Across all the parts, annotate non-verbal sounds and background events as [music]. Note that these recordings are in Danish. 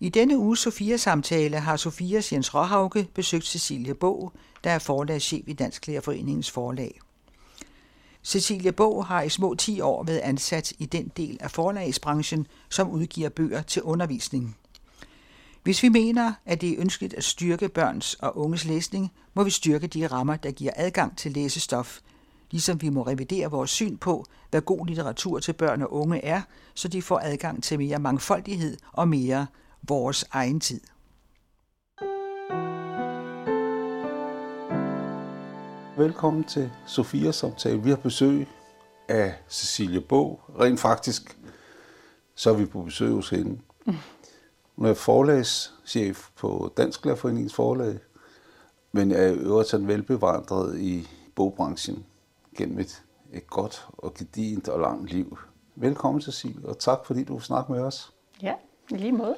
I denne uge Sofia-samtale har Sofias Jens Råhauke besøgt Cecilie Bog, der er forlagschef i Dansk Lærerforeningens forlag. Cecilie Bog har i små 10 år været ansat i den del af forlagsbranchen, som udgiver bøger til undervisning. Hvis vi mener, at det er ønskeligt at styrke børns og unges læsning, må vi styrke de rammer, der giver adgang til læsestof, ligesom vi må revidere vores syn på, hvad god litteratur til børn og unge er, så de får adgang til mere mangfoldighed og mere vores egen tid. Velkommen til Sofia samtale. Vi har besøg af Cecilie Bog. Rent faktisk, så er vi på besøg hos hende. Hun er forlagschef på Dansk Lærerforeningens forlag, men er i øvrigt sådan velbevandret i bogbranchen gennem et, et godt og gedigent og langt liv. Velkommen, Cecilie, og tak fordi du vil snakke med os. Ja, i lige måde.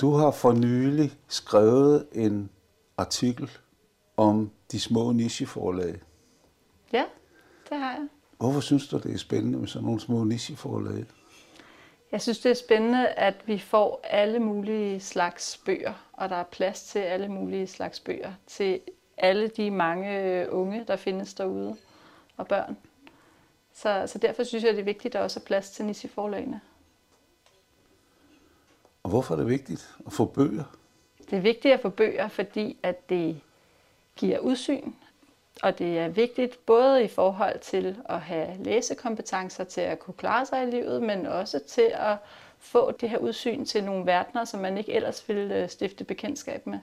Du har for nylig skrevet en artikel om de små nicheforlag. Ja, det har jeg. Hvorfor synes du, det er spændende med sådan nogle små nicheforlag? Jeg synes, det er spændende, at vi får alle mulige slags bøger, og der er plads til alle mulige slags bøger, til alle de mange unge, der findes derude, og børn. Så, så derfor synes jeg, det er vigtigt, at der også er plads til nicheforlagene. Og hvorfor er det vigtigt at få bøger? Det er vigtigt at få bøger, fordi at det giver udsyn, og det er vigtigt både i forhold til at have læsekompetencer til at kunne klare sig i livet, men også til at få det her udsyn til nogle verdener, som man ikke ellers ville stifte bekendtskab med.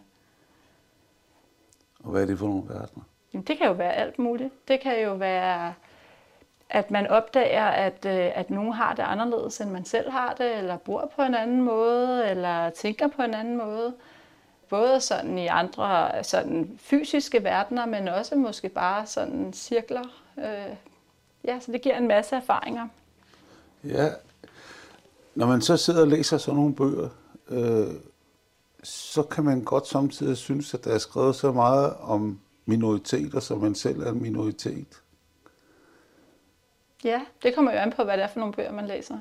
Og hvad er det for nogle verdener? Jamen, det kan jo være alt muligt. Det kan jo være, at man opdager, at, øh, at nogen har det anderledes, end man selv har det, eller bor på en anden måde, eller tænker på en anden måde både sådan i andre sådan fysiske verdener, men også måske bare sådan cirkler. Øh, ja, så det giver en masse erfaringer. Ja, når man så sidder og læser sådan nogle bøger, øh, så kan man godt samtidig synes, at der er skrevet så meget om minoriteter, som man selv er en minoritet. Ja, det kommer jo an på, hvad det er for nogle bøger, man læser.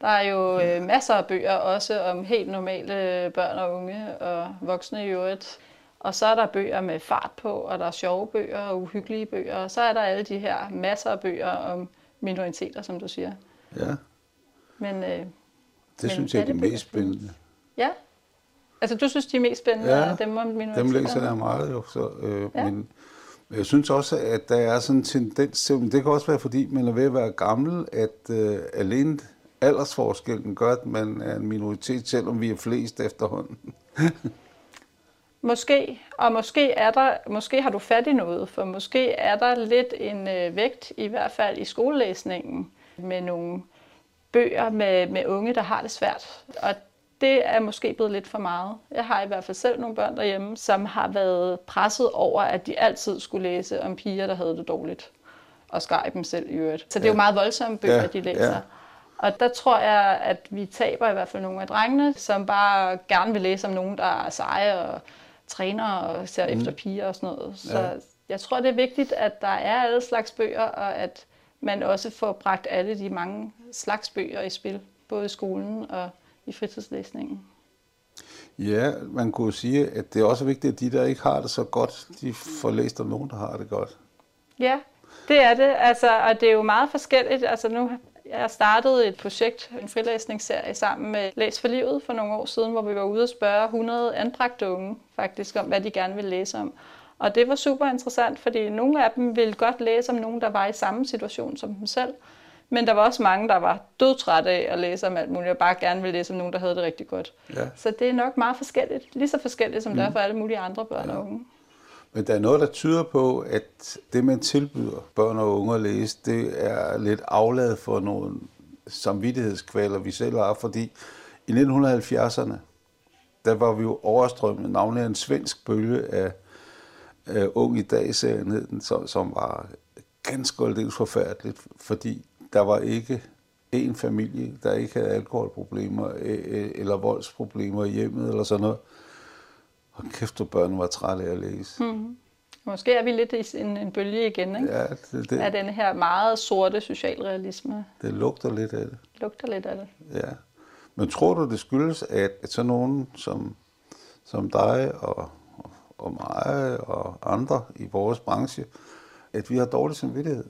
Der er jo øh, masser af bøger også om helt normale børn og unge og voksne i øvrigt. Og så er der bøger med fart på, og der er sjove bøger og uhyggelige bøger. Og så er der alle de her masser af bøger om minoriteter, som du siger. Ja. Men, øh, det men synes jeg er det mest spændende. Ja. Altså du synes, de er mest spændende ja, af dem om minoriteter? dem læser jeg meget jo. Så, øh, ja. Men jeg synes også, at der er sådan en tendens til, men det kan også være, fordi man er ved at være gammel, at øh, alene aldersforskellen gør, at man er en minoritet, selvom vi er flest efterhånden. [laughs] måske, og måske er der, måske har du fat i noget, for måske er der lidt en øh, vægt, i hvert fald i skolelæsningen, med nogle bøger med, med unge, der har det svært. Og det er måske blevet lidt for meget. Jeg har i hvert fald selv nogle børn derhjemme, som har været presset over, at de altid skulle læse om piger, der havde det dårligt, og skar dem selv i øvrigt. Så det er jo meget voldsomme bøger, ja, de læser. Ja. Og der tror jeg, at vi taber i hvert fald nogle af drengene, som bare gerne vil læse om nogen, der er seje og træner og ser mm. efter piger og sådan noget. Så ja. jeg tror, det er vigtigt, at der er alle slags bøger, og at man også får bragt alle de mange slags bøger i spil, både i skolen og i fritidslæsningen. Ja, man kunne sige, at det er også vigtigt, at de, der ikke har det så godt, de får læst om nogen, der har det godt. Ja, det er det. Altså, og det er jo meget forskelligt. Altså, nu jeg startede et projekt, en frilæsningsserie sammen med Læs for Livet for nogle år siden, hvor vi var ude og spørge 100 anbragte unge faktisk om, hvad de gerne ville læse om. Og det var super interessant, fordi nogle af dem ville godt læse om nogen, der var i samme situation som dem selv. Men der var også mange, der var dødtrætte af at læse om alt muligt, og bare gerne ville læse om nogen, der havde det rigtig godt. Ja. Så det er nok meget forskelligt. Lige så forskelligt, som mm. det er for alle mulige andre børn ja. og unge. Men der er noget, der tyder på, at det, man tilbyder børn og unge at læse, det er lidt afladet for nogle samvittighedskvaler, vi selv har, fordi i 1970'erne, der var vi jo overstrømmet, navnlig en svensk bølge af, af Ung i dag serien som, som var ganske aldeles forfærdeligt, fordi der var ikke en familie, der ikke havde alkoholproblemer eller voldsproblemer i hjemmet eller sådan noget. Og kæft, hvor børnene var trætte af at læse. Mm. Måske er vi lidt i en, en bølge igen, ikke? Ja, det, det, af den her meget sorte socialrealisme. Det lugter lidt af det. Lugter lidt af det. Ja. Men tror du, det skyldes, at, at sådan nogen som, som dig og, og mig og andre i vores branche, at vi har dårlig samvittighed?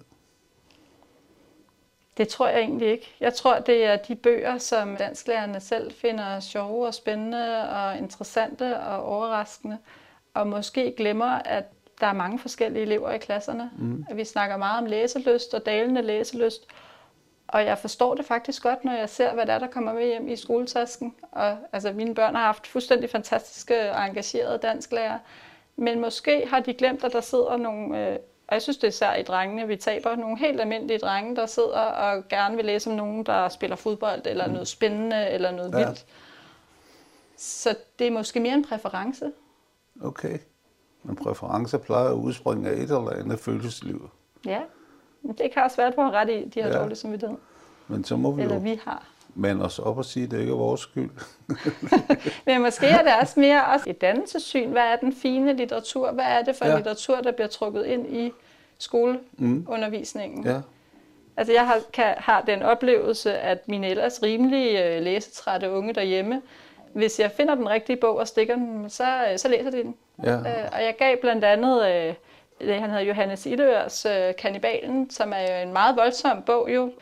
Det tror jeg egentlig ikke. Jeg tror, det er de bøger, som dansklærerne selv finder sjove og spændende og interessante og overraskende. Og måske glemmer, at der er mange forskellige elever i klasserne. Mm. Vi snakker meget om læselyst og dalende læselyst. Og jeg forstår det faktisk godt, når jeg ser, hvad der er, der kommer med hjem i skoletasken. Og altså, mine børn har haft fuldstændig fantastiske og engagerede dansklærer. Men måske har de glemt, at der sidder nogle øh, og jeg synes, det er især i drengene, vi taber nogle helt almindelige drenge, der sidder og gerne vil læse om nogen, der spiller fodbold, eller mm. noget spændende, eller noget ja. vildt. Så det er måske mere en præference. Okay. Men præferencer plejer at udspringe af et eller andet følelsesliv. Ja, men det kan også være, at du har ret i, de har ja. dårlig samvittighed. Men så må vi Eller jo vi har. Mande os op og sige, at det ikke er vores skyld. [laughs] Men måske er det også mere også et dannelsessyn. Hvad er den fine litteratur? Hvad er det for ja. en litteratur, der bliver trukket ind i skoleundervisningen? Mm. Ja. Altså jeg har, kan, har den oplevelse, at mine ellers rimelig øh, læsetrætte unge derhjemme, hvis jeg finder den rigtige bog og stikker den, så, øh, så læser de den. Ja. Øh, og jeg gav blandt andet, øh, han hedder Johannes Ildørs øh, Kannibalen, som er jo en meget voldsom bog jo.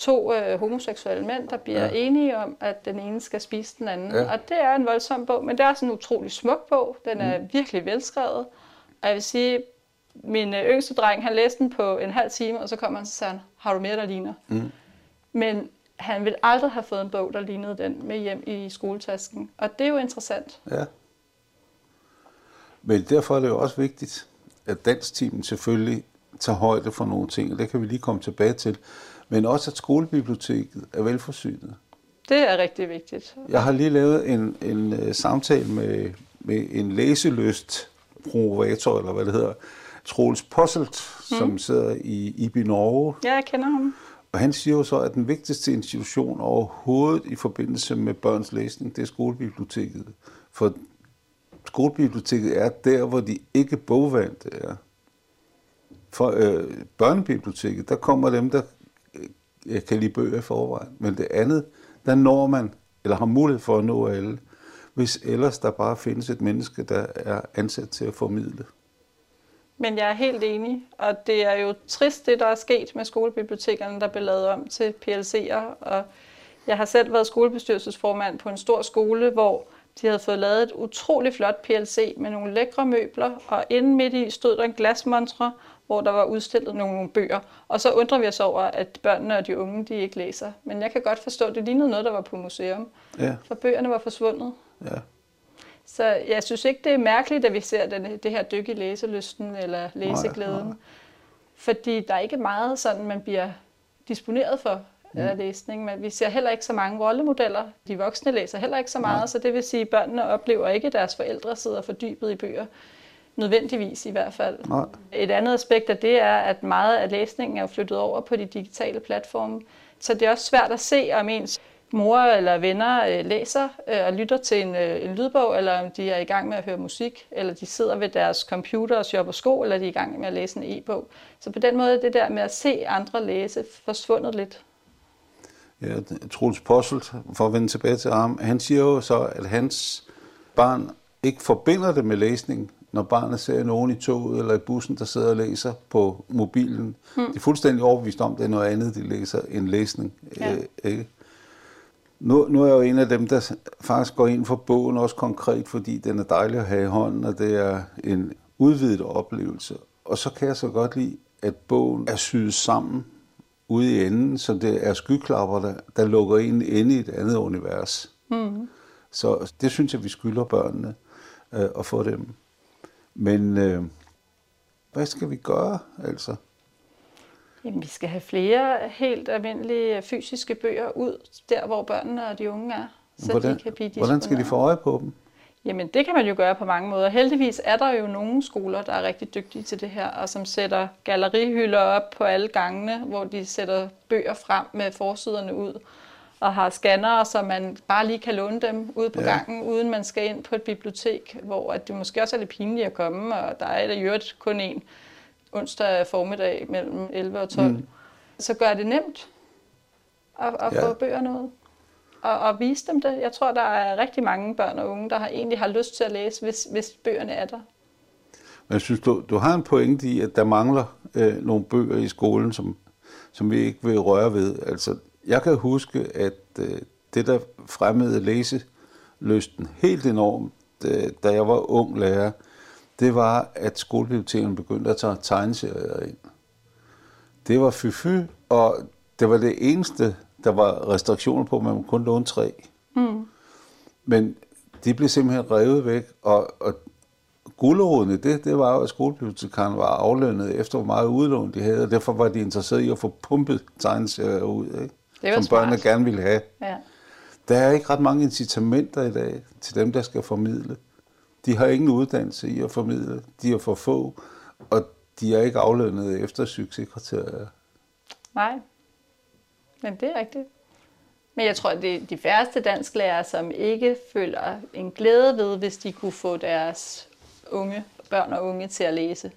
To øh, homoseksuelle mænd, der bliver ja. enige om, at den ene skal spise den anden. Ja. Og det er en voldsom bog, men det er også en utrolig smuk bog. Den er mm. virkelig velskrevet. Og jeg vil sige, min øh, yngste dreng, han læste den på en halv time, og så kom han og sagde, har du mere, der ligner? Mm. Men han ville aldrig have fået en bog, der lignede den med hjem i skoletasken. Og det er jo interessant. Ja. Men derfor er det jo også vigtigt, at dansteamen selvfølgelig tager højde for nogle ting, og det kan vi lige komme tilbage til. Men også, at skolebiblioteket er velforsynet. Det er rigtig vigtigt. Jeg har lige lavet en, en uh, samtale med, med en læseløst provator, eller hvad det hedder, Troels Posselt, mm. som sidder i IBI Norge. Ja, jeg kender ham. Og han siger jo så, at den vigtigste institution overhovedet i forbindelse med børns læsning, det er skolebiblioteket. For skolebiblioteket er der, hvor de ikke bogvandte er. For øh, børnebiblioteket, der kommer dem, der Øh, jeg kan lide bøger i forvejen. Men det andet, der når man, eller har mulighed for at nå alle, hvis ellers der bare findes et menneske, der er ansat til at formidle. Men jeg er helt enig, og det er jo trist, det der er sket med skolebibliotekerne, der blev lavet om til PLC'er. Og jeg har selv været skolebestyrelsesformand på en stor skole, hvor de havde fået lavet et utroligt flot PLC med nogle lækre møbler, og inde midt i stod der en glasmontre, hvor der var udstillet nogle bøger. Og så undrer vi os over, at børnene og de unge de ikke læser. Men jeg kan godt forstå, at det lignede noget, der var på museum. Ja. For bøgerne var forsvundet. Ja. Så jeg synes ikke, det er mærkeligt, at vi ser den, det her dyk i læselysten eller læseglæden. Nej, nej. Fordi der er ikke meget sådan, man bliver disponeret for mm. af læsning. Men vi ser heller ikke så mange rollemodeller. De voksne læser heller ikke så meget, nej. så det vil sige, at børnene oplever ikke, at deres forældre sidder fordybet i bøger. Nødvendigvis i hvert fald. Nej. Et andet aspekt af det er, at meget af læsningen er flyttet over på de digitale platforme. Så det er også svært at se, om ens mor eller venner øh, læser øh, og lytter til en, øh, en lydbog, eller om de er i gang med at høre musik, eller de sidder ved deres computer og shopper sko, eller de er i gang med at læse en e-bog. Så på den måde er det der med at se andre læse forsvundet lidt. Ja, Troels Posselt, for at vende tilbage til ham, han siger jo så, at hans barn ikke forbinder det med læsning, når barnet ser nogen i toget eller i bussen, der sidder og læser på mobilen. Hmm. De er fuldstændig overbevist om, at det er noget andet, de læser end læsning. Ja. Øh, ikke? Nu, nu er jeg jo en af dem, der faktisk går ind for bogen også konkret, fordi den er dejlig at have i hånden, og det er en udvidet oplevelse. Og så kan jeg så godt lide, at bogen er syet sammen ude i enden, så det er skyklapper, der, der lukker en ind i et andet univers. Mm. Så det synes jeg, vi skylder børnene øh, at få dem. Men øh, hvad skal vi gøre altså? Jamen, vi skal have flere helt almindelige fysiske bøger ud, der hvor børnene og de unge er, så hvordan, de kan blive Hvordan skal de få øje på dem? Jamen, det kan man jo gøre på mange måder. Heldigvis er der jo nogle skoler, der er rigtig dygtige til det her, og som sætter gallerihylder op på alle gangene, hvor de sætter bøger frem med forsiderne ud, og har scannere, så man bare lige kan låne dem ud på ja. gangen, uden man skal ind på et bibliotek, hvor at det måske også er lidt pinligt at komme, og der er jo kun en onsdag formiddag mellem 11 og 12. Mm. Så gør det nemt at, at ja. få bøgerne ud. og, og vise dem det. Jeg tror, der er rigtig mange børn og unge, der har, egentlig har lyst til at læse, hvis, hvis bøgerne er der. Men jeg synes, du, du har en pointe i, at der mangler øh, nogle bøger i skolen, som, som vi ikke vil røre ved. Altså, jeg kan huske, at øh, det, der fremmede læselysten helt enormt, øh, da jeg var ung lærer, det var, at skolebibliotekerne begyndte at tage tegneserier ind. Det var fy og det var det eneste, der var restriktioner på, man kun låne tre. Mm. Men de blev simpelthen revet væk, og, og gulderådene, det, det var jo, at skolebibliotekarerne var aflønnet efter, hvor meget udlån de havde, og derfor var de interesserede i at få pumpet tegneserier ud, ikke? Det som børnene gerne ville have. Ja. Der er ikke ret mange incitamenter i dag til dem, der skal formidle. De har ingen uddannelse i at formidle. De er for få, og de er ikke aflønnet efter succeskriterier. Nej, men det er rigtigt. Men jeg tror, det er de færreste dansklærere, som ikke føler en glæde ved, hvis de kunne få deres unge, børn og unge til at læse.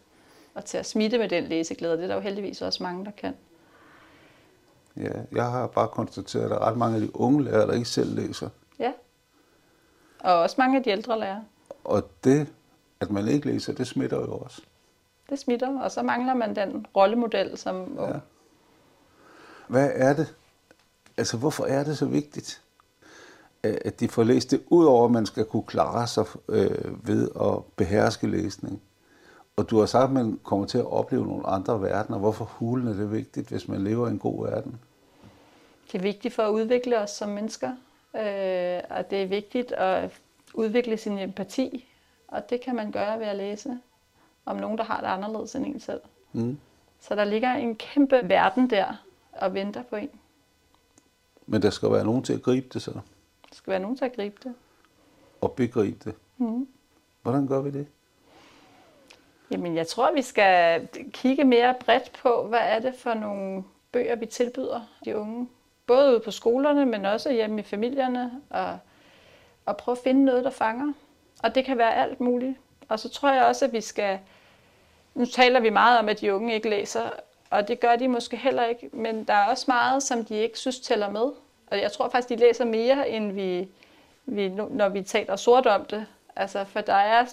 Og til at smitte med den læseglæde. Det er der jo heldigvis også mange, der kan. Ja, jeg har bare konstateret, at der er ret mange af de unge lærere, der ikke selv læser. Ja, og også mange af de ældre lærere. Og det, at man ikke læser, det smitter jo også. Det smitter, og så mangler man den rollemodel som ung. Ja. Hvad er det? Altså, hvorfor er det så vigtigt, at de får læst det, udover at man skal kunne klare sig øh, ved at beherske læsning? Og du har sagt, at man kommer til at opleve nogle andre verdener. Hvorfor hulen er det vigtigt, hvis man lever i en god verden? Det er vigtigt for at udvikle os som mennesker. Øh, og det er vigtigt at udvikle sin empati. Og det kan man gøre ved at læse om nogen, der har det anderledes end en selv. Mm. Så der ligger en kæmpe verden der og venter på en. Men der skal være nogen til at gribe det så? Der skal være nogen til at gribe det. Og begribe det? Mm. Hvordan gør vi det? Jamen, jeg tror, vi skal kigge mere bredt på, hvad er det for nogle bøger, vi tilbyder de unge. Både ude på skolerne, men også hjemme i familierne. Og, og prøve at finde noget, der fanger. Og det kan være alt muligt. Og så tror jeg også, at vi skal... Nu taler vi meget om, at de unge ikke læser, og det gør de måske heller ikke. Men der er også meget, som de ikke synes tæller med. Og jeg tror faktisk, de læser mere, end vi, vi når vi taler sort om det. Altså, for der er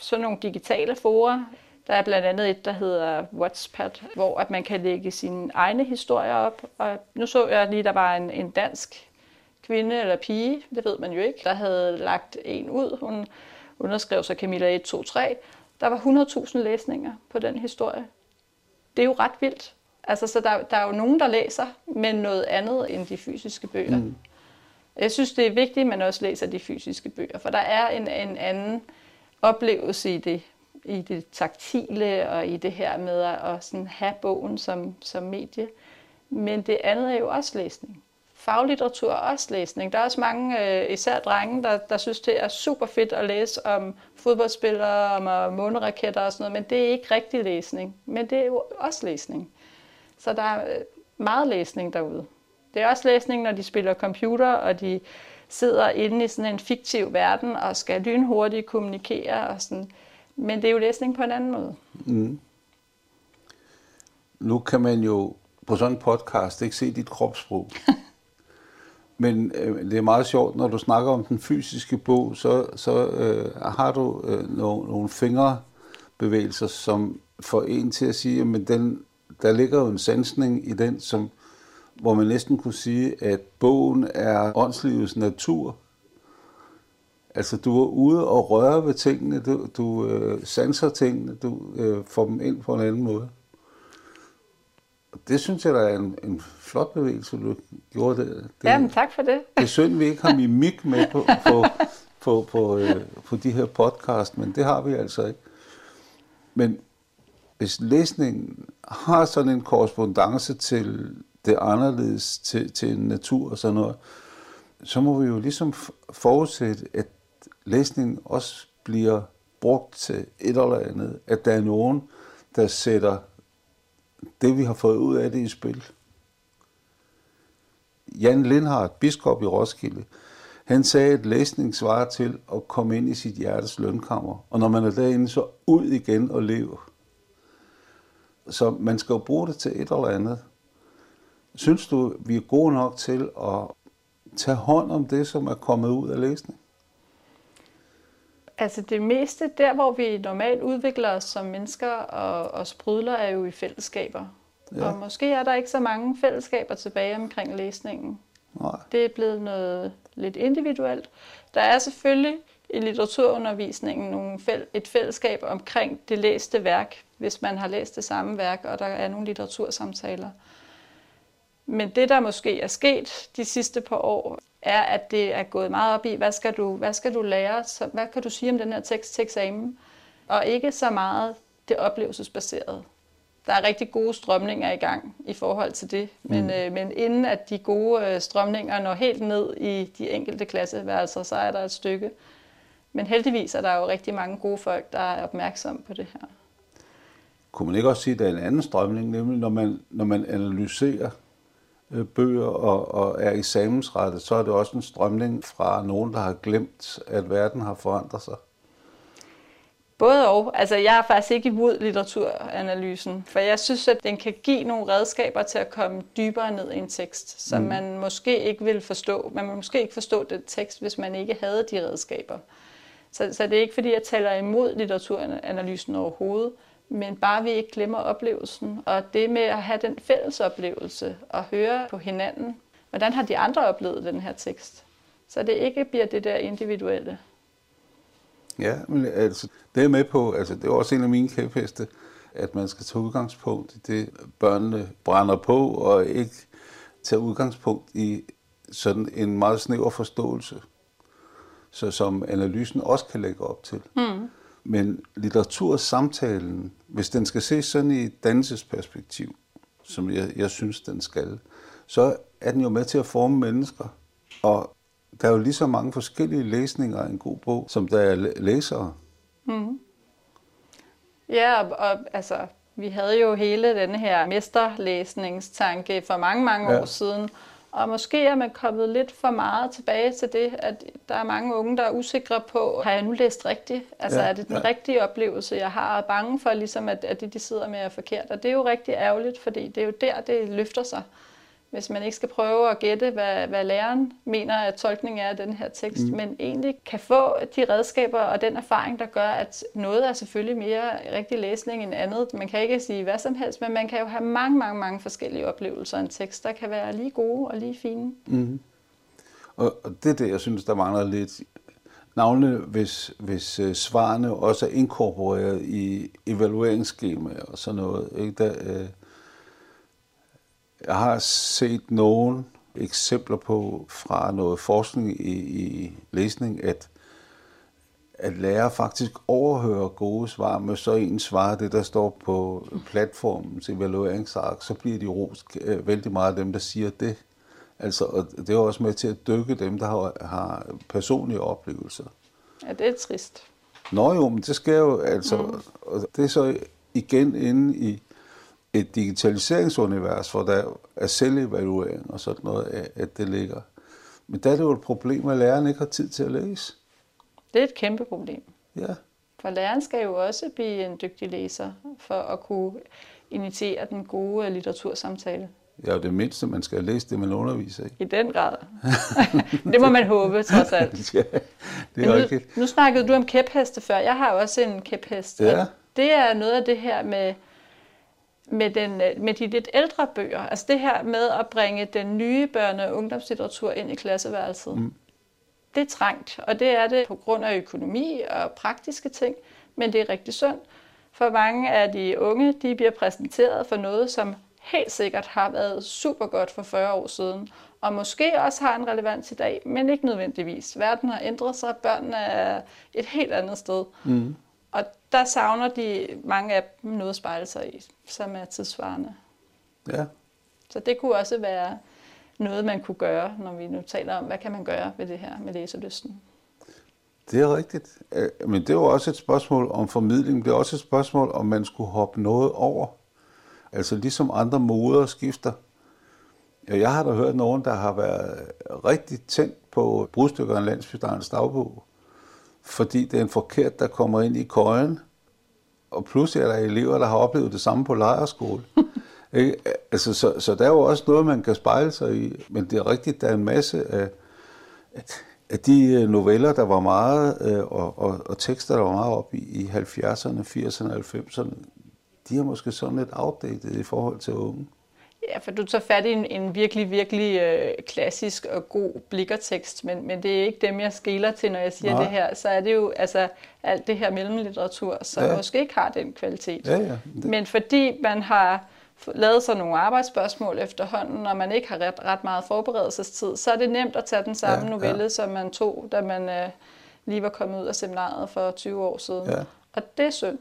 sådan nogle digitale forer. Der er blandt andet et, der hedder Watchpad, hvor at man kan lægge sine egne historier op. Og nu så jeg lige, der var en, en dansk kvinde eller pige, det ved man jo ikke, der havde lagt en ud. Hun underskrev sig Camilla 123. Der var 100.000 læsninger på den historie. Det er jo ret vildt. Altså, så der, der er jo nogen, der læser, men noget andet end de fysiske bøger. Mm. Jeg synes, det er vigtigt, at man også læser de fysiske bøger, for der er en, en anden oplevelse i det, i det taktile og i det her med at, at sådan have bogen som, som medie. Men det andet er jo også læsning. Faglitteratur er også læsning. Der er også mange, øh, især drenge, der, der synes, det er super fedt at læse om fodboldspillere, om øh, måneraketter og sådan noget, men det er ikke rigtig læsning. Men det er jo også læsning. Så der er øh, meget læsning derude. Det er også læsning, når de spiller computer, og de sidder inde i sådan en fiktiv verden og skal lynhurtigt kommunikere. Og sådan. Men det er jo læsning på en anden måde. Mm. Nu kan man jo på sådan en podcast ikke se dit kropssprog. [laughs] Men øh, det er meget sjovt, når du snakker om den fysiske bog, så, så øh, har du øh, nogle, nogle fingerbevægelser, som får en til at sige, at den, der ligger jo en sansning i den, som hvor man næsten kunne sige, at bogen er åndslivets natur. Altså, du er ude og røre ved tingene, du, du øh, sanser tingene, du øh, får dem ind på en anden måde. Og det synes jeg, der er en, en flot bevægelse, du gjorde det. det Jamen, tak for det. Det er synd, vi ikke har mimik med på, på, på, på, øh, på de her podcast, men det har vi altså ikke. Men hvis læsningen har sådan en korrespondence til det anderledes til, til natur og sådan noget, så må vi jo ligesom forudsætte, at læsningen også bliver brugt til et eller andet, at der er nogen, der sætter det, vi har fået ud af det i spil. Jan Lindhardt, biskop i Roskilde, han sagde, at læsning svarer til at komme ind i sit hjertes lønkammer. Og når man er derinde, så ud igen og leve. Så man skal jo bruge det til et eller andet. Synes du, vi er gode nok til at tage hånd om det, som er kommet ud af læsning? Altså det meste, der hvor vi normalt udvikler os som mennesker og, og sprudler, er jo i fællesskaber. Ja. Og måske er der ikke så mange fællesskaber tilbage omkring læsningen. Nej. Det er blevet noget lidt individuelt. Der er selvfølgelig i litteraturundervisningen nogle fæl- et fællesskab omkring det læste værk, hvis man har læst det samme værk, og der er nogle litteratursamtaler. Men det, der måske er sket de sidste par år, er, at det er gået meget op i, hvad skal du, hvad skal du lære, så, hvad kan du sige om den her tekst til eksamen, og ikke så meget det oplevelsesbaserede. Der er rigtig gode strømninger i gang i forhold til det, men, mm. øh, men inden at de gode øh, strømninger når helt ned i de enkelte klasseværelser, så er der et stykke. Men heldigvis er der jo rigtig mange gode folk, der er opmærksomme på det her. Kunne man ikke også sige, at der er en anden strømning, nemlig når man, når man analyserer bøger og, og er eksamensrettet, så er det også en strømning fra nogen, der har glemt, at verden har forandret sig. Både og. Altså, jeg er faktisk ikke imod litteraturanalysen, for jeg synes, at den kan give nogle redskaber til at komme dybere ned i en tekst, som mm. man måske ikke vil forstå. Man vil måske ikke forstå den tekst, hvis man ikke havde de redskaber. Så, så det er ikke, fordi jeg taler imod litteraturanalysen overhovedet, men bare vi ikke glemmer oplevelsen. Og det med at have den fælles oplevelse og høre på hinanden, hvordan har de andre oplevet den her tekst? Så det ikke bliver det der individuelle. Ja, men altså, det er med på, altså det er også en af mine kæpheste, at man skal tage udgangspunkt i det, børnene brænder på, og ikke tage udgangspunkt i sådan en meget snæver forståelse, så som analysen også kan lægge op til. Mm. Men litteratursamtalen, hvis den skal ses sådan i et dannelsesperspektiv, som jeg, jeg synes, den skal, så er den jo med til at forme mennesker. Og der er jo lige så mange forskellige læsninger af en god bog, som der er læsere. Mm. Ja, og, og altså, vi havde jo hele den her mesterlæsningstanke for mange, mange ja. år siden. Og måske er man kommet lidt for meget tilbage til det, at der er mange unge, der er usikre på, har jeg nu læst rigtigt? Altså ja, er det den ja. rigtige oplevelse, jeg har? Og bange for, ligesom, at, at det, de sidder med, er forkert. Og det er jo rigtig ærgerligt, fordi det er jo der, det løfter sig hvis man ikke skal prøve at gætte, hvad, hvad læreren mener, at tolkningen er af den her tekst, mm. men egentlig kan få de redskaber og den erfaring, der gør, at noget er selvfølgelig mere rigtig læsning end andet. Man kan ikke sige hvad som helst, men man kan jo have mange, mange, mange forskellige oplevelser af en tekst, der kan være lige gode og lige fine. Mm. Og, og det er det, jeg synes, der mangler lidt. Navnene, hvis, hvis uh, svarene også er inkorporeret i evalueringsskemaer og sådan noget. Ikke? Der, uh, jeg har set nogle eksempler på fra noget forskning i, i læsning, at, at lærer faktisk overhører gode svar, med så en svar det, der står på platformens evalueringsark, så bliver de rost øh, vældig meget af dem, der siger det. Altså, og det er også med til at dykke dem, der har, har personlige oplevelser. Ja, det er trist. Nå jo, men det sker jo, altså, mm. og det er så igen inde i et digitaliseringsunivers, hvor der er selvevaluering og sådan noget, at det ligger. Men der er det jo et problem, at læreren ikke har tid til at læse. Det er et kæmpe problem. Ja. For læreren skal jo også blive en dygtig læser, for at kunne initiere den gode litteratursamtale. Ja, og det mindste, man skal læse det, man underviser i. I den grad. [laughs] det må man håbe, trods alt. [laughs] ja, det er nu, rigtigt. Nu snakkede du om kæpheste før. Jeg har også en kæphest. Ja. Det er noget af det her med med, den, med de lidt ældre bøger. Altså det her med at bringe den nye børne- og ungdomslitteratur ind i klasseværelset. Mm. Det er trængt, og det er det på grund af økonomi og praktiske ting, men det er rigtig sundt. For mange af de unge, de bliver præsenteret for noget, som helt sikkert har været super godt for 40 år siden, og måske også har en relevans i dag, men ikke nødvendigvis. Verden har ændret sig, børnene er et helt andet sted. Mm. Og der savner de mange af dem noget at spejle sig i, som er tidsvarende. Ja. Så det kunne også være noget, man kunne gøre, når vi nu taler om, hvad kan man gøre ved det her med læselysten. Det er rigtigt. Men det er jo også et spørgsmål om formidling. Det er også et spørgsmål, om man skulle hoppe noget over. Altså ligesom andre moder skifter. Jeg har da hørt nogen, der har været rigtig tændt på brudstykker af en landsbydarens dagbog fordi det er en forkert, der kommer ind i køjen. Og pludselig er der elever, der har oplevet det samme på lejerskole. [laughs] Ikke? Altså, så, så der er jo også noget, man kan spejle sig i. Men det er rigtigt, der er en masse af at de øh, noveller, der var meget, øh, og, og, og tekster, der var meget op i, i 70'erne, 80'erne, 90'erne, de er måske sådan lidt outdated i forhold til unge. Ja, for du tager fat i en, en virkelig, virkelig øh, klassisk og god blikkertekst, men, men det er ikke dem, jeg skiller til, når jeg siger Nej. det her. Så er det jo altså alt det her mellemlitteratur, som ja. måske ikke har den kvalitet. Ja, ja. Det. Men fordi man har lavet sig nogle arbejdsspørgsmål efterhånden, og man ikke har ret, ret meget forberedelsestid, så er det nemt at tage den samme ja, novelle, ja. som man tog, da man øh, lige var kommet ud af seminaret for 20 år siden. Ja. Og det er synd.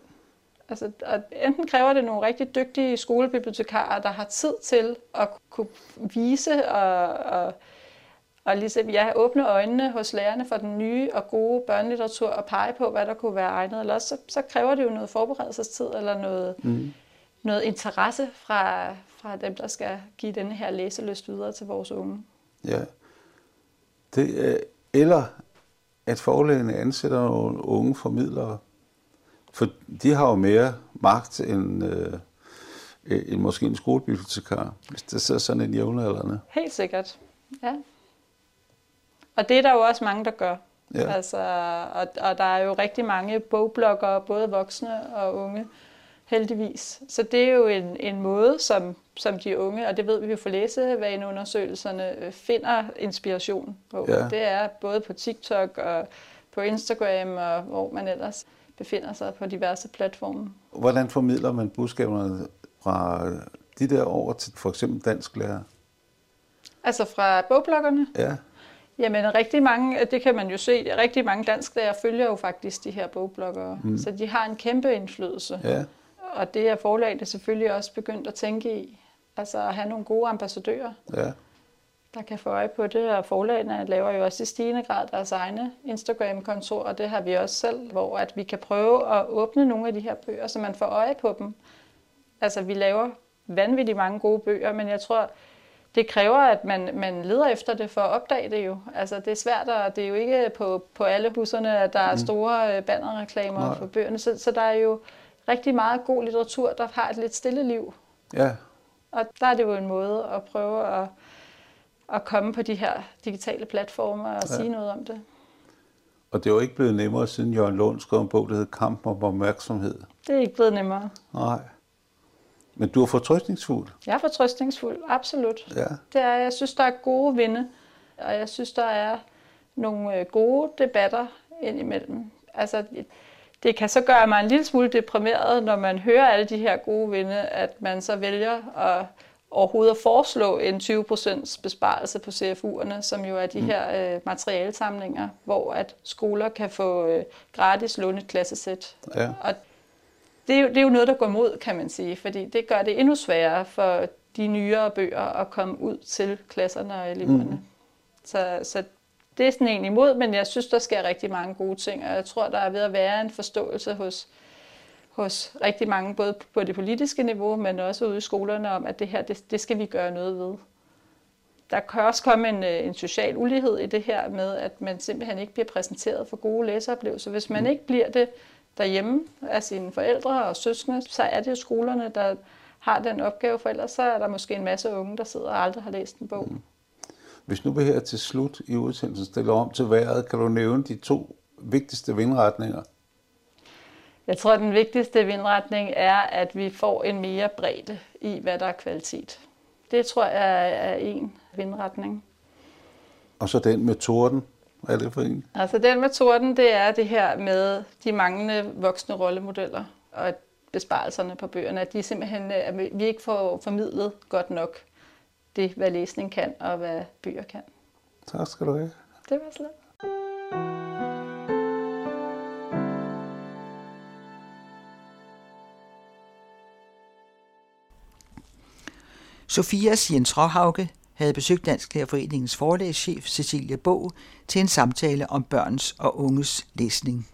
Altså, at enten kræver det nogle rigtig dygtige skolebibliotekarer, der har tid til at kunne vise og, og, og ligesom, ja, åbne øjnene hos lærerne for den nye og gode børnelitteratur og pege på, hvad der kunne være egnet. Eller også, så, så kræver det jo noget forberedelsestid eller noget, mm. noget interesse fra, fra dem, der skal give denne her læselyst videre til vores unge. Ja. Det, eller at forlægene ansætter nogle unge formidlere, for de har jo mere magt end, øh, end måske en skolebibliotekar, hvis det ser sådan en jævnaldrende. Helt sikkert, ja. Og det er der jo også mange, der gør. Ja. Altså, og, og der er jo rigtig mange bogbloggere, både voksne og unge, heldigvis. Så det er jo en, en måde, som, som de unge, og det ved vi jo fra læsevaneundersøgelserne, øh, finder inspiration på. Ja. Det er både på TikTok og på Instagram og hvor man ellers befinder sig på diverse platforme. Hvordan formidler man budskaberne fra de der over til for eksempel dansk lærer? Altså fra bogbloggerne? Ja. Jamen rigtig mange, det kan man jo se, rigtig mange dansklærer følger jo faktisk de her bogbloggere, mm. så de har en kæmpe indflydelse. Ja. Og det er forlagene selvfølgelig også begyndt at tænke i, altså at have nogle gode ambassadører. Ja der kan få øje på det, og forlagene laver jo også i stigende grad deres egne Instagram-kontor, og det har vi også selv, hvor at vi kan prøve at åbne nogle af de her bøger, så man får øje på dem. Altså, vi laver vanvittigt mange gode bøger, men jeg tror, det kræver, at man, man leder efter det for at opdage det jo. Altså, det er svært, og det er jo ikke på, på alle huserne, at der er mm. store øh, bannerreklamer Nej. for bøgerne, så, så der er jo rigtig meget god litteratur, der har et lidt stille liv. Ja. Og der er det jo en måde at prøve at at komme på de her digitale platforme og ja. sige noget om det. Og det er jo ikke blevet nemmere, siden Jørgen Lund skrev en bog, der hedder Kamp om opmærksomhed. Det er ikke blevet nemmere. Nej. Men du er fortrøstningsfuld. Jeg er fortrøstningsfuld, absolut. Ja. Det er, jeg synes, der er gode vinde, og jeg synes, der er nogle øh, gode debatter indimellem. Altså, det kan så gøre mig en lille smule deprimeret, når man hører alle de her gode vinde, at man så vælger at overhovedet at foreslå en 20% besparelse på CFU'erne, som jo er de mm. her øh, materialesamlinger, hvor at skoler kan få øh, gratis lånet klassesæt. Ja. Og det er, jo, det er jo noget, der går mod, kan man sige, fordi det gør det endnu sværere for de nyere bøger at komme ud til klasserne og eleverne. Mm. Så, så det er sådan egentlig imod, men jeg synes, der sker rigtig mange gode ting, og jeg tror, der er ved at være en forståelse hos hos rigtig mange, både på det politiske niveau, men også ude i skolerne, om, at det her, det, det skal vi gøre noget ved. Der kan også komme en, øh, en social ulighed i det her med, at man simpelthen ikke bliver præsenteret for gode læseoplevelser. Hvis man mm. ikke bliver det derhjemme af sine forældre og søskende, så er det jo skolerne, der har den opgave, for ellers så er der måske en masse unge, der sidder og aldrig har læst en bog. Mm. Hvis nu vi her til slut i udsendelsen stiller om til vejret, kan du nævne de to vigtigste vindretninger? Jeg tror, at den vigtigste vindretning er, at vi får en mere bredde i, hvad der er kvalitet. Det tror jeg er en vindretning. Og så den med torden. Hvad er det for en? Altså den med torden, det er det her med de manglende voksne rollemodeller og besparelserne på bøgerne. At de simpelthen, at vi ikke får formidlet godt nok det, hvad læsning kan og hvad bøger kan. Tak skal du have. Det var slet. Sofias Jens Råhauke havde besøgt Dansk Lærerforeningens forlagschef Cecilie Bog til en samtale om børns og unges læsning.